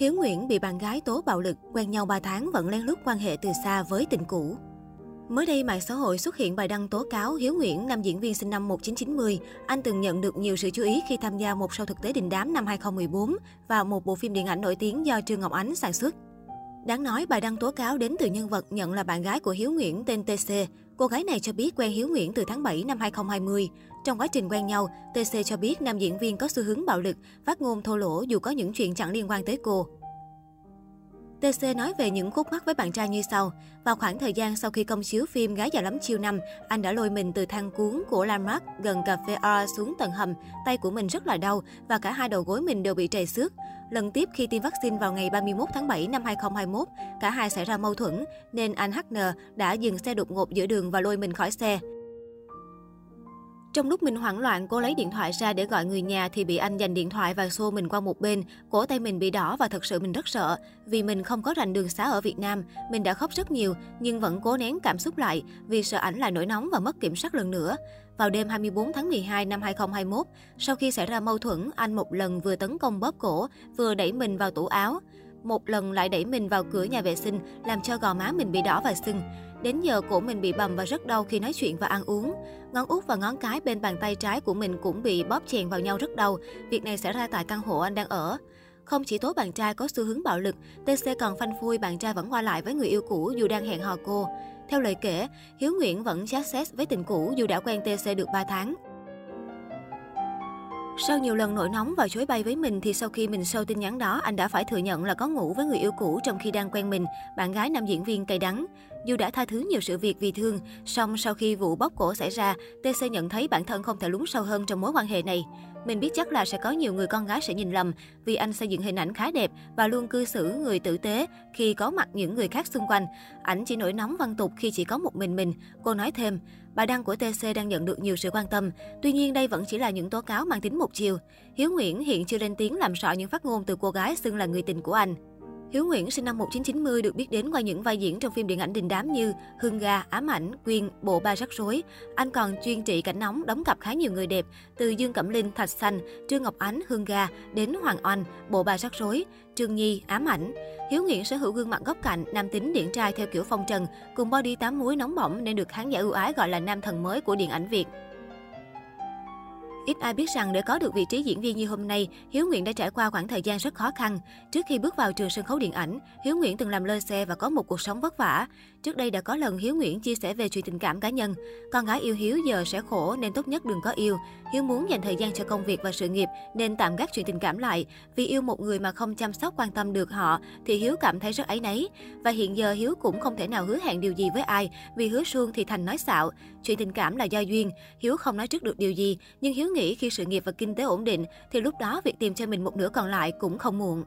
Hiếu Nguyễn bị bạn gái tố bạo lực, quen nhau 3 tháng vẫn lén lút quan hệ từ xa với tình cũ. Mới đây, mạng xã hội xuất hiện bài đăng tố cáo Hiếu Nguyễn, nam diễn viên sinh năm 1990. Anh từng nhận được nhiều sự chú ý khi tham gia một show thực tế đình đám năm 2014 và một bộ phim điện ảnh nổi tiếng do Trương Ngọc Ánh sản xuất. Đáng nói, bài đăng tố cáo đến từ nhân vật nhận là bạn gái của Hiếu Nguyễn tên TC. Cô gái này cho biết quen Hiếu Nguyễn từ tháng 7 năm 2020. Trong quá trình quen nhau, TC cho biết nam diễn viên có xu hướng bạo lực, phát ngôn thô lỗ dù có những chuyện chẳng liên quan tới cô. TC nói về những khúc mắc với bạn trai như sau. Vào khoảng thời gian sau khi công chiếu phim Gái già lắm chiêu năm, anh đã lôi mình từ thang cuốn của Landmark gần cà phê R xuống tầng hầm. Tay của mình rất là đau và cả hai đầu gối mình đều bị trầy xước. Lần tiếp khi tiêm vaccine vào ngày 31 tháng 7 năm 2021, cả hai xảy ra mâu thuẫn nên anh HN đã dừng xe đột ngột giữa đường và lôi mình khỏi xe. Trong lúc mình hoảng loạn, cô lấy điện thoại ra để gọi người nhà thì bị anh giành điện thoại và xô mình qua một bên. Cổ tay mình bị đỏ và thật sự mình rất sợ. Vì mình không có rành đường xá ở Việt Nam, mình đã khóc rất nhiều nhưng vẫn cố nén cảm xúc lại vì sợ ảnh lại nổi nóng và mất kiểm soát lần nữa. Vào đêm 24 tháng 12 năm 2021, sau khi xảy ra mâu thuẫn, anh một lần vừa tấn công bóp cổ, vừa đẩy mình vào tủ áo. Một lần lại đẩy mình vào cửa nhà vệ sinh, làm cho gò má mình bị đỏ và sưng. Đến giờ cổ mình bị bầm và rất đau khi nói chuyện và ăn uống. Ngón út và ngón cái bên bàn tay trái của mình cũng bị bóp chèn vào nhau rất đau. Việc này xảy ra tại căn hộ anh đang ở. Không chỉ tố bạn trai có xu hướng bạo lực, TC còn phanh phui bạn trai vẫn qua lại với người yêu cũ dù đang hẹn hò cô. Theo lời kể, Hiếu Nguyễn vẫn chat xét với tình cũ dù đã quen TC được 3 tháng. Sau nhiều lần nổi nóng và chối bay với mình thì sau khi mình sâu tin nhắn đó, anh đã phải thừa nhận là có ngủ với người yêu cũ trong khi đang quen mình, bạn gái nam diễn viên cay đắng. Dù đã tha thứ nhiều sự việc vì thương, song sau khi vụ bóp cổ xảy ra, TC nhận thấy bản thân không thể lún sâu hơn trong mối quan hệ này. Mình biết chắc là sẽ có nhiều người con gái sẽ nhìn lầm vì anh xây dựng hình ảnh khá đẹp và luôn cư xử người tử tế khi có mặt những người khác xung quanh. Ảnh chỉ nổi nóng văn tục khi chỉ có một mình mình. Cô nói thêm, bài đăng của TC đang nhận được nhiều sự quan tâm. Tuy nhiên đây vẫn chỉ là những tố cáo mang tính một chiều. Hiếu Nguyễn hiện chưa lên tiếng làm rõ những phát ngôn từ cô gái xưng là người tình của anh. Hiếu Nguyễn sinh năm 1990 được biết đến qua những vai diễn trong phim điện ảnh đình đám như Hương Ga, Ám ảnh, Quyên, Bộ ba rắc rối. Anh còn chuyên trị cảnh nóng đóng cặp khá nhiều người đẹp, từ Dương Cẩm Linh, Thạch Xanh, Trương Ngọc Ánh, Hương Ga đến Hoàng Oanh, Bộ ba rắc rối, Trương Nhi, Ám ảnh. Hiếu Nguyễn sở hữu gương mặt góc cạnh, nam tính điển trai theo kiểu phong trần, cùng body tám muối nóng bỏng nên được khán giả ưu ái gọi là nam thần mới của điện ảnh Việt. Ít ai biết rằng để có được vị trí diễn viên như hôm nay, Hiếu Nguyễn đã trải qua khoảng thời gian rất khó khăn. Trước khi bước vào trường sân khấu điện ảnh, Hiếu Nguyễn từng làm lơ xe và có một cuộc sống vất vả. Trước đây đã có lần Hiếu Nguyễn chia sẻ về chuyện tình cảm cá nhân. Con gái yêu Hiếu giờ sẽ khổ nên tốt nhất đừng có yêu. Hiếu muốn dành thời gian cho công việc và sự nghiệp nên tạm gác chuyện tình cảm lại. Vì yêu một người mà không chăm sóc quan tâm được họ thì Hiếu cảm thấy rất áy náy. Và hiện giờ Hiếu cũng không thể nào hứa hẹn điều gì với ai vì hứa suông thì thành nói xạo. Chuyện tình cảm là do duyên, Hiếu không nói trước được điều gì nhưng Hiếu nghĩ khi sự nghiệp và kinh tế ổn định thì lúc đó việc tìm cho mình một nửa còn lại cũng không muộn.